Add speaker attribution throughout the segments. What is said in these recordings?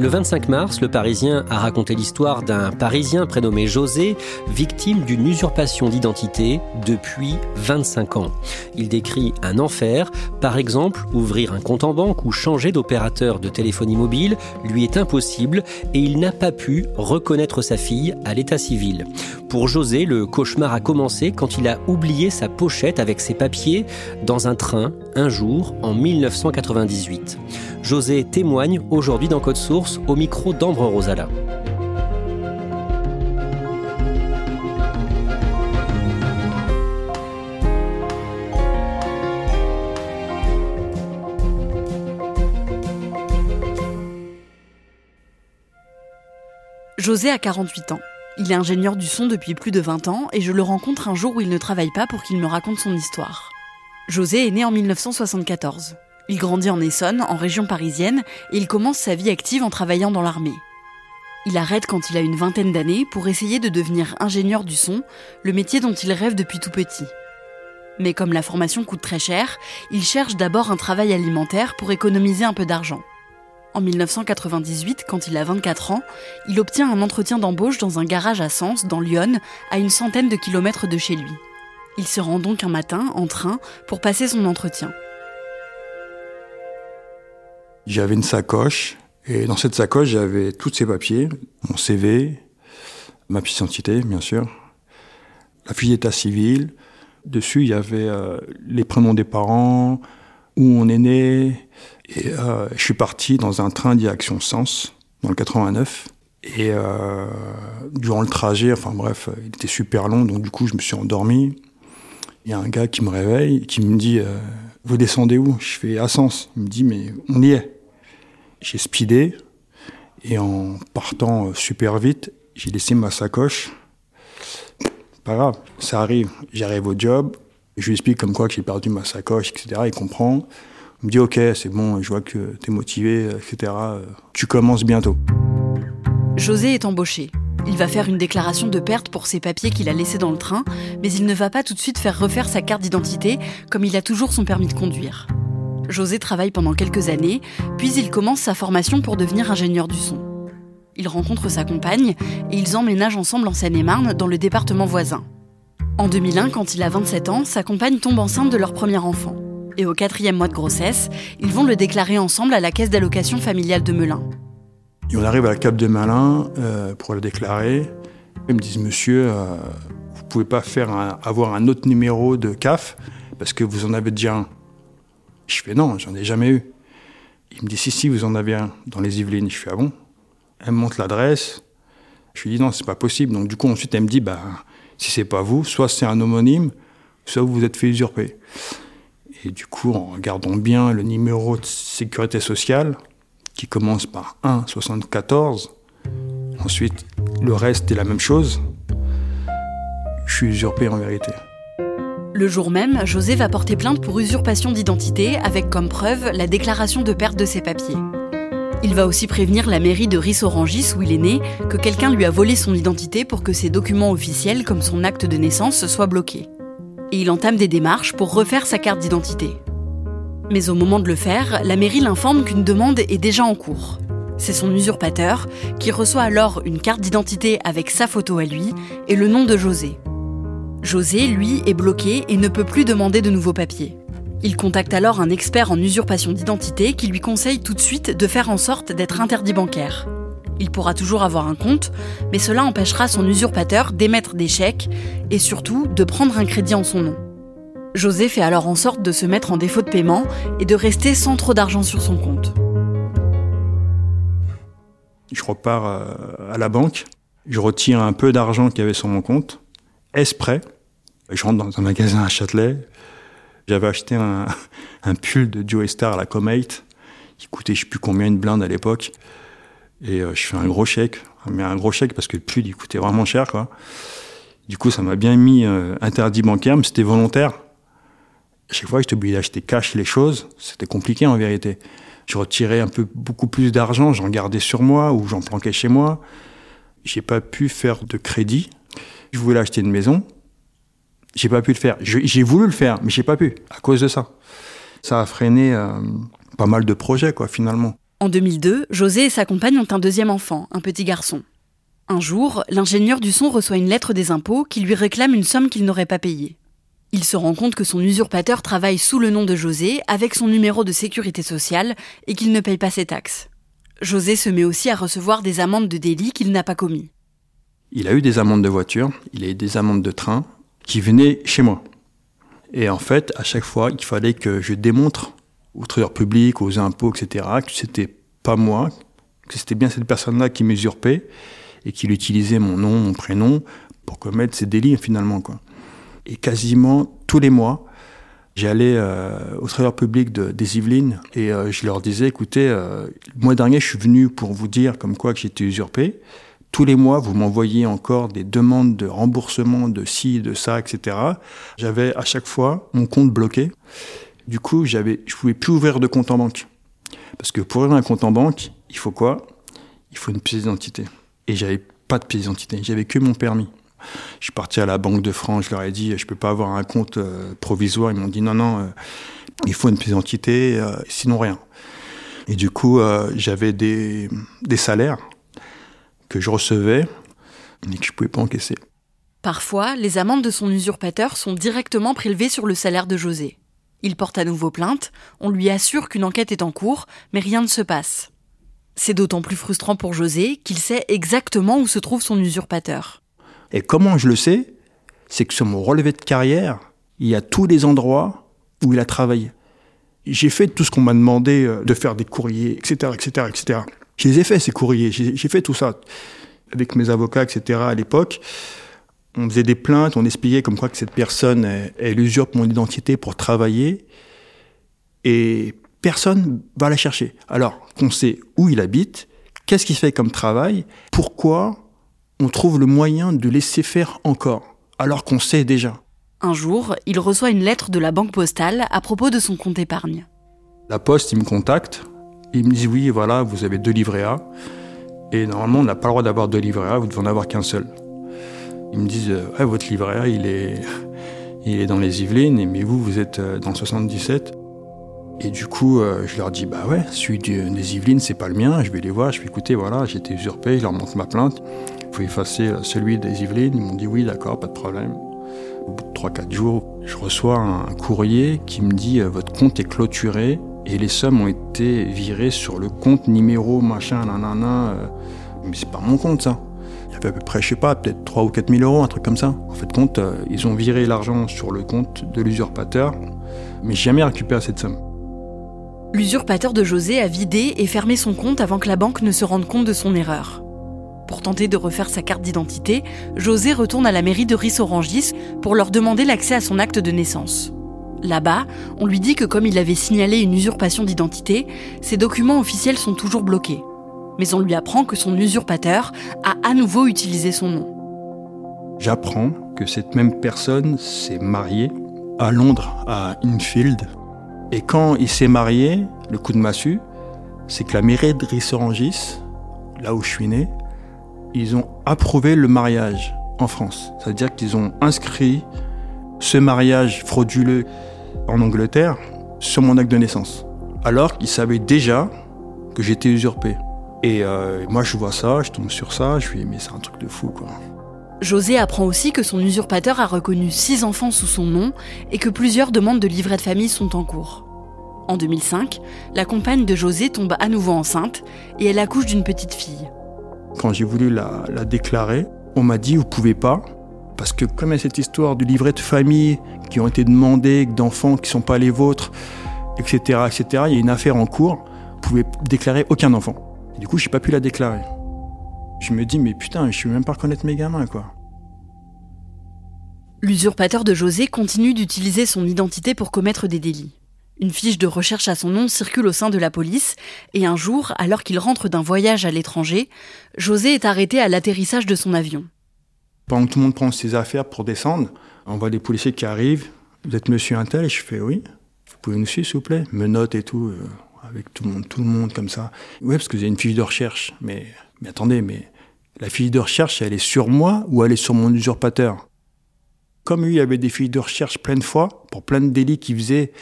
Speaker 1: Le 25 mars, le Parisien a raconté l'histoire d'un Parisien prénommé José, victime d'une usurpation d'identité depuis 25 ans. Il décrit un enfer, par exemple, ouvrir un compte en banque ou changer d'opérateur de téléphonie mobile lui est impossible et il n'a pas pu reconnaître sa fille à l'état civil. Pour José, le cauchemar a commencé quand il a oublié sa pochette avec ses papiers dans un train un jour en 1998. José témoigne aujourd'hui dans Code Source au micro d'Ambre Rosala.
Speaker 2: José a 48 ans. Il est ingénieur du son depuis plus de 20 ans et je le rencontre un jour où il ne travaille pas pour qu'il me raconte son histoire. José est né en 1974. Il grandit en Essonne, en région parisienne, et il commence sa vie active en travaillant dans l'armée. Il arrête quand il a une vingtaine d'années pour essayer de devenir ingénieur du son, le métier dont il rêve depuis tout petit. Mais comme la formation coûte très cher, il cherche d'abord un travail alimentaire pour économiser un peu d'argent. En 1998, quand il a 24 ans, il obtient un entretien d'embauche dans un garage à Sens, dans Lyon, à une centaine de kilomètres de chez lui. Il se rend donc un matin en train pour passer son entretien.
Speaker 3: J'avais une sacoche et dans cette sacoche, j'avais tous ces papiers, mon CV, ma pièce d'identité, bien sûr, la fiche d'état civil. Dessus, il y avait euh, les prénoms des parents, où on est né. Et euh, je suis parti dans un train direction Sens, dans le 89. Et euh, durant le trajet, enfin bref, il était super long, donc du coup, je me suis endormi. Il y a un gars qui me réveille, qui me dit Vous descendez où? Je fais à Sens. Il me dit Mais on y est. J'ai speedé, et en partant euh, super vite, j'ai laissé ma sacoche. Pas grave, ça arrive. J'arrive au job, je lui explique comme quoi que j'ai perdu ma sacoche, etc. Il comprend. Il me dit Ok, c'est bon, je vois que tu es motivé, etc. Tu commences bientôt.
Speaker 2: José est embauché. Il va faire une déclaration de perte pour ses papiers qu'il a laissés dans le train, mais il ne va pas tout de suite faire refaire sa carte d'identité, comme il a toujours son permis de conduire. José travaille pendant quelques années, puis il commence sa formation pour devenir ingénieur du son. Il rencontre sa compagne et ils emménagent ensemble en Seine-et-Marne, dans le département voisin. En 2001, quand il a 27 ans, sa compagne tombe enceinte de leur premier enfant. Et au quatrième mois de grossesse, ils vont le déclarer ensemble à la caisse d'allocation familiale de Melun.
Speaker 3: Et on arrive à la Cap de Malin euh, pour le déclarer. Ils me disent, monsieur, euh, vous pouvez pas faire avoir un autre numéro de CAF parce que vous en avez déjà un. Je fais non, j'en ai jamais eu. Il me dit, si, si, vous en avez un dans les Yvelines. Je fais, ah bon? Elle me montre l'adresse. Je lui dis, non, c'est pas possible. Donc du coup, ensuite, elle me dit, bah, si c'est pas vous, soit c'est un homonyme, soit vous vous êtes fait usurper. Et du coup, en regardant bien le numéro de sécurité sociale, qui commence par 1,74. Ensuite, le reste est la même chose. Je suis usurpé en vérité.
Speaker 2: Le jour même, José va porter plainte pour usurpation d'identité avec comme preuve la déclaration de perte de ses papiers. Il va aussi prévenir la mairie de Ris-Orangis où il est né que quelqu'un lui a volé son identité pour que ses documents officiels comme son acte de naissance soient bloqués. Et il entame des démarches pour refaire sa carte d'identité. Mais au moment de le faire, la mairie l'informe qu'une demande est déjà en cours. C'est son usurpateur qui reçoit alors une carte d'identité avec sa photo à lui et le nom de José. José, lui, est bloqué et ne peut plus demander de nouveaux papiers. Il contacte alors un expert en usurpation d'identité qui lui conseille tout de suite de faire en sorte d'être interdit bancaire. Il pourra toujours avoir un compte, mais cela empêchera son usurpateur d'émettre des chèques et surtout de prendre un crédit en son nom. José fait alors en sorte de se mettre en défaut de paiement et de rester sans trop d'argent sur son compte.
Speaker 3: Je repars euh, à la banque, je retire un peu d'argent qu'il y avait sur mon compte, est-ce prêt? Je rentre dans un magasin à Châtelet. J'avais acheté un, pull de Joe Star à la Comate, qui coûtait je sais plus combien une blinde à l'époque. Et euh, je fais un gros chèque, mais un gros chèque parce que le pull il coûtait vraiment cher. Du coup, ça m'a bien mis euh, interdit bancaire, mais c'était volontaire. Chaque fois j'étais obligé d'acheter cash les choses, c'était compliqué en vérité. Je retirais un peu beaucoup plus d'argent, j'en gardais sur moi ou j'en planquais chez moi. J'ai pas pu faire de crédit. Je voulais acheter une maison. J'ai pas pu le faire. J'ai voulu le faire, mais j'ai pas pu à cause de ça. Ça a freiné euh, pas mal de projets, quoi, finalement.
Speaker 2: En 2002, José et sa compagne ont un deuxième enfant, un petit garçon. Un jour, l'ingénieur du son reçoit une lettre des impôts qui lui réclame une somme qu'il n'aurait pas payée. Il se rend compte que son usurpateur travaille sous le nom de José avec son numéro de sécurité sociale et qu'il ne paye pas ses taxes. José se met aussi à recevoir des amendes de délit qu'il n'a pas commis.
Speaker 3: Il a eu des amendes de voiture, il a eu des amendes de train qui venaient chez moi. Et en fait, à chaque fois, il fallait que je démontre aux trésor public, aux impôts, etc., que c'était pas moi, que c'était bien cette personne-là qui m'usurpait et qu'il utilisait mon nom, mon prénom pour commettre ces délits finalement. Et quasiment tous les mois, j'allais euh, au trésor public de, des Yvelines et euh, je leur disais, écoutez, euh, le mois dernier, je suis venu pour vous dire comme quoi que j'étais usurpé. Tous les mois, vous m'envoyez encore des demandes de remboursement de ci, de ça, etc. J'avais à chaque fois mon compte bloqué. Du coup, j'avais, je pouvais plus ouvrir de compte en banque. Parce que pour ouvrir un compte en banque, il faut quoi? Il faut une pièce d'identité. Et j'avais pas de pièce d'identité. J'avais que mon permis. Je suis parti à la Banque de France, je leur ai dit, je peux pas avoir un compte euh, provisoire. Ils m'ont dit, non, non, euh, il faut une pièce d'identité, euh, sinon rien. Et du coup, j'avais des, des salaires que je recevais, mais que je pouvais pas encaisser.
Speaker 2: Parfois, les amendes de son usurpateur sont directement prélevées sur le salaire de José. Il porte à nouveau plainte, on lui assure qu'une enquête est en cours, mais rien ne se passe. C'est d'autant plus frustrant pour José qu'il sait exactement où se trouve son usurpateur.
Speaker 3: Et comment je le sais? C'est que sur mon relevé de carrière, il y a tous les endroits où il a travaillé. J'ai fait tout ce qu'on m'a demandé euh, de faire des courriers, etc., etc., etc. Je les ai fait, ces courriers. J'ai fait tout ça. Avec mes avocats, etc., à l'époque, on faisait des plaintes, on expliquait comme quoi que cette personne, elle, usurpe mon identité pour travailler. Et personne va la chercher. Alors qu'on sait où il habite, qu'est-ce qu'il fait comme travail, pourquoi on trouve le moyen de laisser faire encore, alors qu'on sait déjà.
Speaker 2: Un jour, il reçoit une lettre de la banque postale à propos de son compte épargne.
Speaker 3: La poste, il me contacte, il me dit oui, voilà, vous avez deux livrets A, et normalement on n'a pas le droit d'avoir deux livrets A, vous devez en avoir qu'un seul. Ils me disent, ouais, votre livret A, il est, il est dans les Yvelines, mais vous, vous êtes euh, dans le 77. Et du coup, euh, je leur dis, bah ouais, celui des Yvelines, c'est pas le mien, je vais les voir, je vais écouter, voilà, j'ai été usurpé, je leur montre ma plainte il faut effacer euh, celui des Yvelines. Ils m'ont dit oui, d'accord, pas de problème. Au bout de 3-4 jours, je reçois un courrier qui me dit euh, votre compte est clôturé et les sommes ont été virées sur le compte numéro machin, nanana. Euh. Mais c'est pas mon compte ça. Il y avait à peu près, je sais pas, peut-être 3 ou 4 000 euros, un truc comme ça. En fait, compte, ils ont viré l'argent sur le compte de l'usurpateur, mais jamais récupéré cette somme.
Speaker 2: L'usurpateur de José a vidé et fermé son compte avant que la banque ne se rende compte de son erreur. Pour tenter de refaire sa carte d'identité, José retourne à la mairie de Rissorangis pour leur demander l'accès à son acte de naissance. Là-bas, on lui dit que comme il avait signalé une usurpation d'identité, ses documents officiels sont toujours bloqués. Mais on lui apprend que son usurpateur a à nouveau utilisé son nom.
Speaker 3: J'apprends que cette même personne s'est mariée à Londres, à Infield. Et quand il s'est marié, le coup de massue, c'est que la mairie de Rissorangis, là où je suis né, ils ont approuvé le mariage en France. C'est-à-dire qu'ils ont inscrit ce mariage frauduleux en Angleterre sur mon acte de naissance. Alors qu'ils savaient déjà que j'étais usurpé. Et euh, moi, je vois ça, je tombe sur ça, je lui dis, mais c'est un truc de fou, quoi.
Speaker 2: José apprend aussi que son usurpateur a reconnu six enfants sous son nom et que plusieurs demandes de livret de famille sont en cours. En 2005, la compagne de José tombe à nouveau enceinte et elle accouche d'une petite fille.
Speaker 3: Quand j'ai voulu la, déclarer, on m'a dit vous pouvez pas parce que comme il y a cette histoire du livret de famille qui ont été demandés d'enfants qui sont pas les vôtres, etc., etc. Il y a une affaire en cours. Vous pouvez déclarer aucun enfant. du coup, j'ai pas pu la déclarer. Je me dis, mais putain, je ne même pas reconnaître mes gamins, quoi.
Speaker 2: L'usurpateur de José continue d'utiliser son identité pour commettre des délits. Une fiche de recherche à son nom circule au sein de la police, et un jour, alors qu'il rentre d'un voyage à l'étranger, José est arrêté à l'atterrissage de son avion.
Speaker 3: Pendant que tout le monde prend ses affaires pour descendre, on voit des policiers qui arrivent. Vous êtes monsieur Intel Et je fais oui. Vous pouvez nous suivre, s'il vous plaît? Menottes et tout, euh, avec tout le monde, tout le monde comme ça. Oui, parce que avez une fiche de recherche. Mais attendez, mais la fiche de recherche, elle est sur moi ou elle est sur mon usurpateur? Comme lui, il y avait des filles de recherche plein de fois, pour plein de délits qu'il faisait,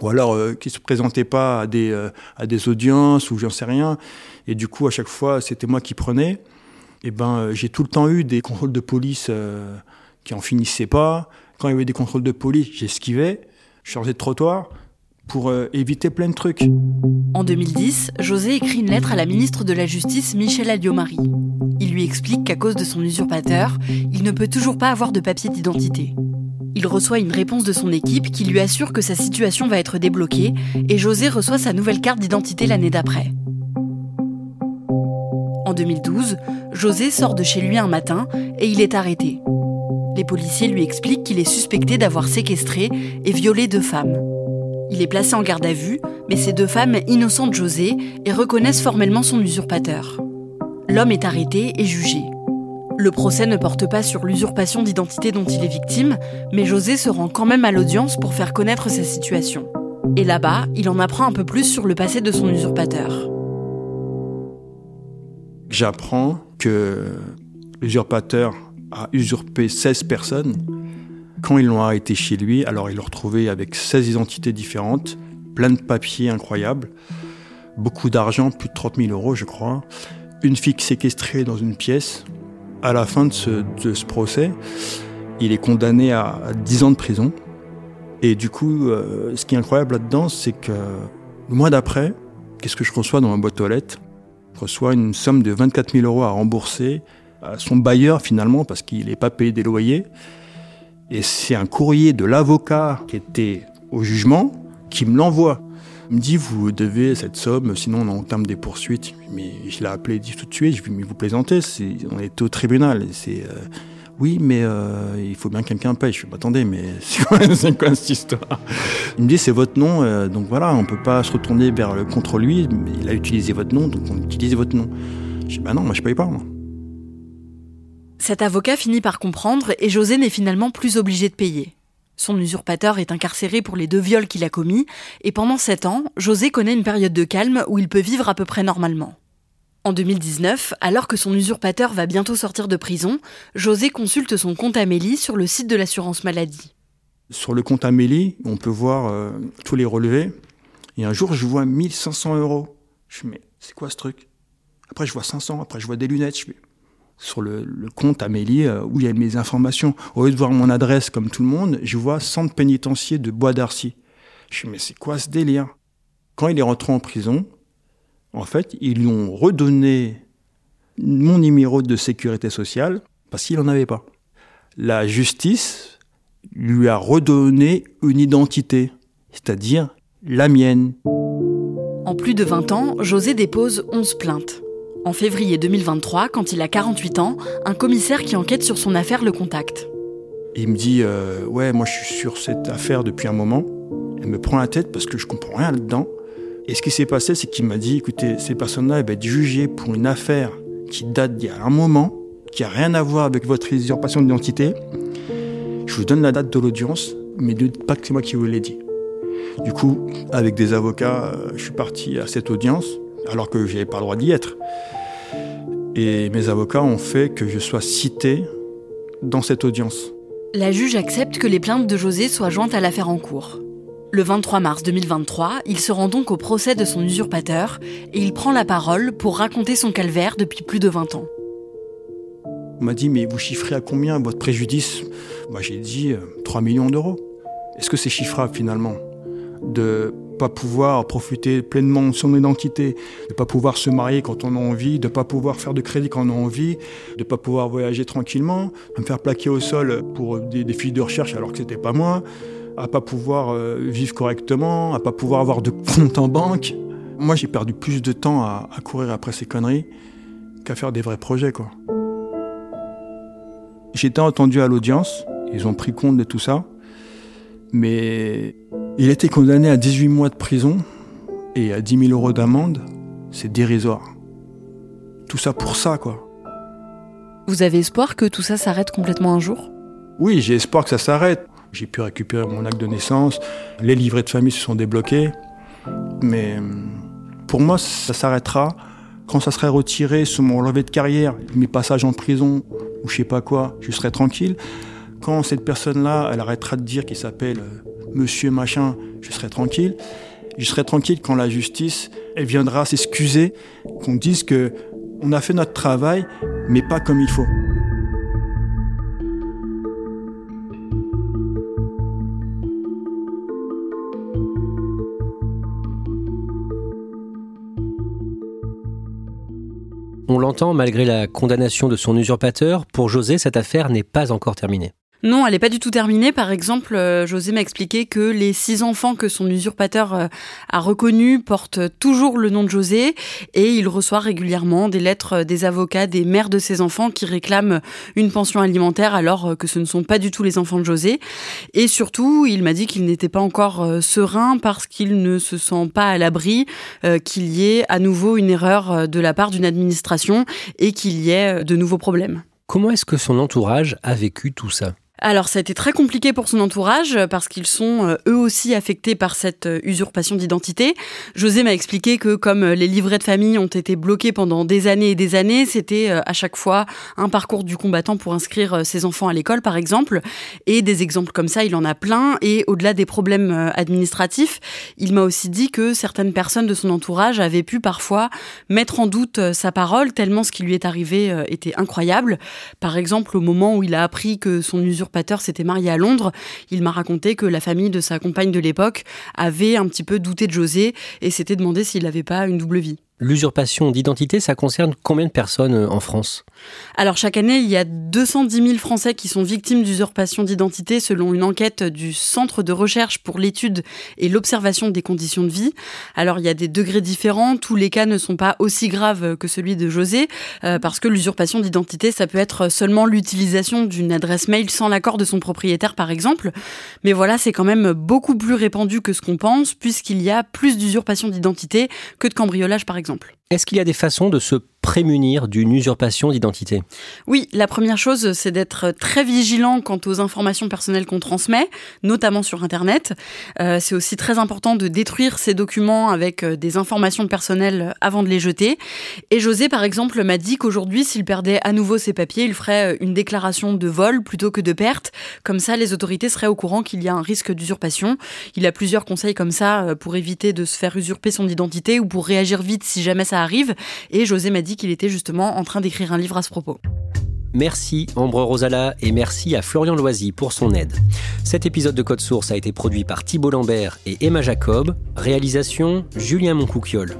Speaker 3: ou alors euh, qui se présentaient pas à des, euh, à des audiences, ou j'en sais rien. Et du coup, à chaque fois, c'était moi qui prenais. Et eh ben, euh, j'ai tout le temps eu des contrôles de police qui en finissaient pas. Quand il y avait des contrôles de police, j'esquivais, je changeais de trottoir pour éviter plein de trucs.
Speaker 2: En 2010, José écrit une lettre à la ministre de la Justice, Michel Alliot-Marie. Il lui explique qu'à cause de son usurpateur, il ne peut toujours pas avoir de papier d'identité. Il reçoit une réponse de son équipe qui lui assure que sa situation va être débloquée et José reçoit sa nouvelle carte d'identité l'année d'après. En 2012, José sort de chez lui un matin et il est arrêté. Les policiers lui expliquent qu'il est suspecté d'avoir séquestré et violé deux femmes. Il est placé en garde à vue, mais ces deux femmes innocentent José et reconnaissent formellement son usurpateur. L'homme est arrêté et jugé. Le procès ne porte pas sur l'usurpation d'identité dont il est victime, mais José se rend quand même à l'audience pour faire connaître sa situation. Et là-bas, il en apprend un peu plus sur le passé de son usurpateur.
Speaker 3: J'apprends que l'usurpateur a usurpé 16 personnes. Quand ils l'ont arrêté chez lui, alors il l'a retrouvé avec 16 identités différentes, plein de papiers incroyables, beaucoup d'argent, plus de 30 000 euros je crois une fille séquestrée dans une pièce. À la fin de ce, procès, il est condamné à, 10 ans de prison. Et du coup, euh, ce qui est incroyable là-dedans, c'est que le mois d'après, qu'est-ce que je reçois dans ma boîte aux lettres? Je reçois une somme de 24 000 euros à rembourser à son bailleur finalement parce qu'il n'est pas payé des loyers. Et c'est un courrier de l'avocat qui était au jugement qui me l'envoie. Il me dit, vous devez cette somme, sinon on entame des poursuites. Mais je l'ai appelé dit tout de suite, je lui ai dit, mais vous plaisantez, on est au tribunal. C'est, euh, oui, mais euh, il faut bien que quelqu'un paye. Je suis attendez, mais c'est quoi, cette histoire? Il me dit, c'est votre nom, euh, donc voilà, on peut pas se retourner contre lui, mais il a utilisé votre nom, donc on utilise votre nom. Je dis, bah non, moi je paye pas, moi.
Speaker 2: Cet avocat finit par comprendre et José n'est finalement plus obligé de payer. Son usurpateur est incarcéré pour les deux viols qu'il a commis, et pendant sept ans, José connaît une période de calme où il peut vivre à peu près normalement. En 2019, alors que son usurpateur va bientôt sortir de prison, José consulte son compte Amélie sur le site de l'assurance maladie.
Speaker 3: Sur le compte Amélie, on peut voir euh, tous les relevés. Et un jour, je vois 1500 euros. Je me dis, mais c'est quoi ce truc? Après, je vois 500, après, je vois des lunettes. Je me sur le, compte Amélie euh, où il y a mes informations. Au lieu de voir mon adresse comme tout le monde, je vois centre pénitentiaire de Bois d'Arcy. Je me mais c'est quoi ce délire? Quand il est rentré en prison, en fait, ils lui ont redonné mon numéro de sécurité sociale parce qu'il n'en avait pas. La justice lui a redonné une identité, c'est-à-dire la mienne.
Speaker 2: En plus de 20 ans, José dépose 11 plaintes. En février 2023, quand il a 48 ans, un commissaire qui enquête sur son affaire le contacte.
Speaker 3: Il me dit euh, Ouais, moi je suis sur cette affaire depuis un moment. Elle me prend la tête parce que je comprends rien là-dedans. Et ce qui s'est passé, c'est qu'il m'a dit Écoutez, ces personnes-là vont être jugées pour une affaire qui date d'il y a un moment, qui n'a rien à voir avec votre usurpation d'identité. Je vous donne la date de l'audience, mais ne dites pas que c'est moi qui vous l'ai dit. Du coup, avec des avocats, euh, je suis parti à cette audience, alors que je n'avais pas le droit d'y être. Et mes avocats ont fait que je sois cité dans cette audience.
Speaker 2: La juge accepte que les plaintes de José soient jointes à l'affaire en cours. Le 23 mars 2023, il se rend donc au procès de son usurpateur et il prend la parole pour raconter son calvaire depuis plus de 20 ans.
Speaker 3: On m'a dit, mais vous chiffrez à combien votre préjudice? Moi, J'ai dit 3 euh, millions d'euros. Est-ce que c'est chiffrable finalement? De pas pouvoir profiter pleinement de son identité, de pas pouvoir se marier quand on a envie, de pas pouvoir faire de crédit quand on a envie, de pas pouvoir voyager tranquillement, de me faire plaquer au sol pour des, des filles de recherche alors que c'était pas moi, à pas pouvoir euh, vivre correctement, à pas pouvoir avoir de compte en banque. Moi, j'ai perdu plus de temps à, courir après ces conneries qu'à faire des vrais projets, quoi. J'étais entendu à l'audience, ils ont pris compte de tout ça, mais il a été condamné à 18 mois de prison et à 10 000 euros d'amende. C'est dérisoire. Tout ça pour ça, quoi.
Speaker 2: Vous avez espoir que tout ça s'arrête complètement un jour?
Speaker 3: Oui, j'ai espoir que ça s'arrête. J'ai pu récupérer mon acte de naissance, les livrets de famille se sont débloqués, mais pour moi, ça s'arrêtera quand ça serait retiré sous mon relevé de carrière, mes passages en prison ou je sais pas quoi, je serai tranquille. Quand cette personne-là, elle arrêtera de dire qu'il s'appelle euh, Monsieur Machin, je serai tranquille. Je serai tranquille quand la justice, viendra s'excuser, qu'on dise que on a fait notre travail, mais pas comme il faut.
Speaker 1: On l'entend, malgré la condamnation de son usurpateur, pour José, cette affaire n'est pas encore terminée.
Speaker 2: Non, elle n'est pas du tout terminée. Par exemple, euh, José m'a expliqué que les six enfants que son usurpateur euh, a reconnus portent toujours le nom de José et il reçoit régulièrement des lettres euh, des avocats des mères de ces enfants qui réclament une pension alimentaire alors que ce ne sont pas du tout les enfants de José. Et surtout, il m'a dit qu'il n'était pas encore serein parce qu'il ne se sent pas à l'abri qu'il y ait à nouveau une erreur de la part d'une administration et qu'il y ait de nouveaux problèmes.
Speaker 1: Comment est-ce que son entourage a vécu tout ça?
Speaker 2: Alors ça a été très compliqué pour son entourage euh, parce qu'ils sont euh, eux aussi affectés par cette euh, usurpation d'identité. José m'a expliqué que comme les livrets de famille ont été bloqués pendant des années et des années, c'était à chaque fois un parcours du combattant pour inscrire ses enfants à l'école par exemple. Et des exemples comme ça, il en a plein. Et au-delà des problèmes administratifs, il m'a aussi dit que certaines personnes de son entourage avaient pu parfois mettre en doute sa parole tellement ce qui lui est arrivé était incroyable. Par exemple au moment où il a appris que son usurpation usurpateur s'était marié à Londres, il m'a raconté que la famille de sa compagne de l'époque avait un petit peu douté de José et s'était demandé s'il n'avait pas une double vie.
Speaker 1: L'usurpation d'identité, ça concerne combien de personnes euh, en France?
Speaker 2: Alors chaque année, il y a 210 000 Français qui sont victimes d'usurpation d'identité selon une enquête du Centre de recherche pour l'étude et l'observation des conditions de vie. Alors il y a des degrés différents, tous les cas ne sont pas aussi graves que celui de José, euh, parce que l'usurpation d'identité, ça peut être seulement l'utilisation d'une adresse mail sans l'accord de son propriétaire par exemple. Mais voilà, c'est quand même beaucoup plus répandu que ce qu'on pense, puisqu'il y a plus d'usurpation d'identité que de cambriolage par exemple.
Speaker 1: Est-ce qu'il y a des façons de se prémunir d'une usurpation d'identité
Speaker 2: Oui, la première chose, c'est d'être très vigilant quant aux informations personnelles qu'on transmet, notamment sur Internet. Euh, c'est aussi très important de détruire ces documents avec euh, des informations personnelles avant de les jeter. Et José, par exemple, m'a dit qu'aujourd'hui, s'il perdait à nouveau ses papiers, il ferait euh, une déclaration de vol plutôt que de perte. Comme ça, les autorités seraient au courant qu'il y a un risque d'usurpation. Il a plusieurs conseils comme ça pour éviter de se faire usurper son identité ou pour réagir vite si jamais ça arrive. Et José m'a dit qu'il était justement en train d'écrire un livre à ce propos.
Speaker 1: Merci Ambre Rosala et merci à Florian Loisy pour son aide. Cet épisode de Code Source a été produit par Thibault Lambert et Emma Jacob. Réalisation Julien Moncouquiole.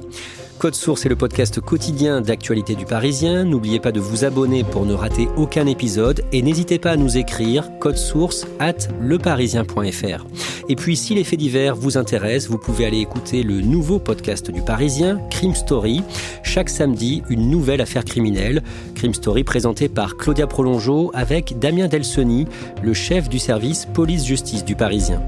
Speaker 1: Code Source est le podcast quotidien d'actualité du Parisien. N'oubliez pas de vous abonner pour ne rater aucun épisode et n'hésitez pas à nous écrire code source at leparisien.fr. Et puis si les faits divers vous intéressent, vous pouvez aller écouter le nouveau podcast du Parisien, Crime Story. Chaque samedi, une nouvelle affaire criminelle. Crime Story présenté par Claudia Prolongeau avec Damien Delsoni, le chef du service police-justice du Parisien.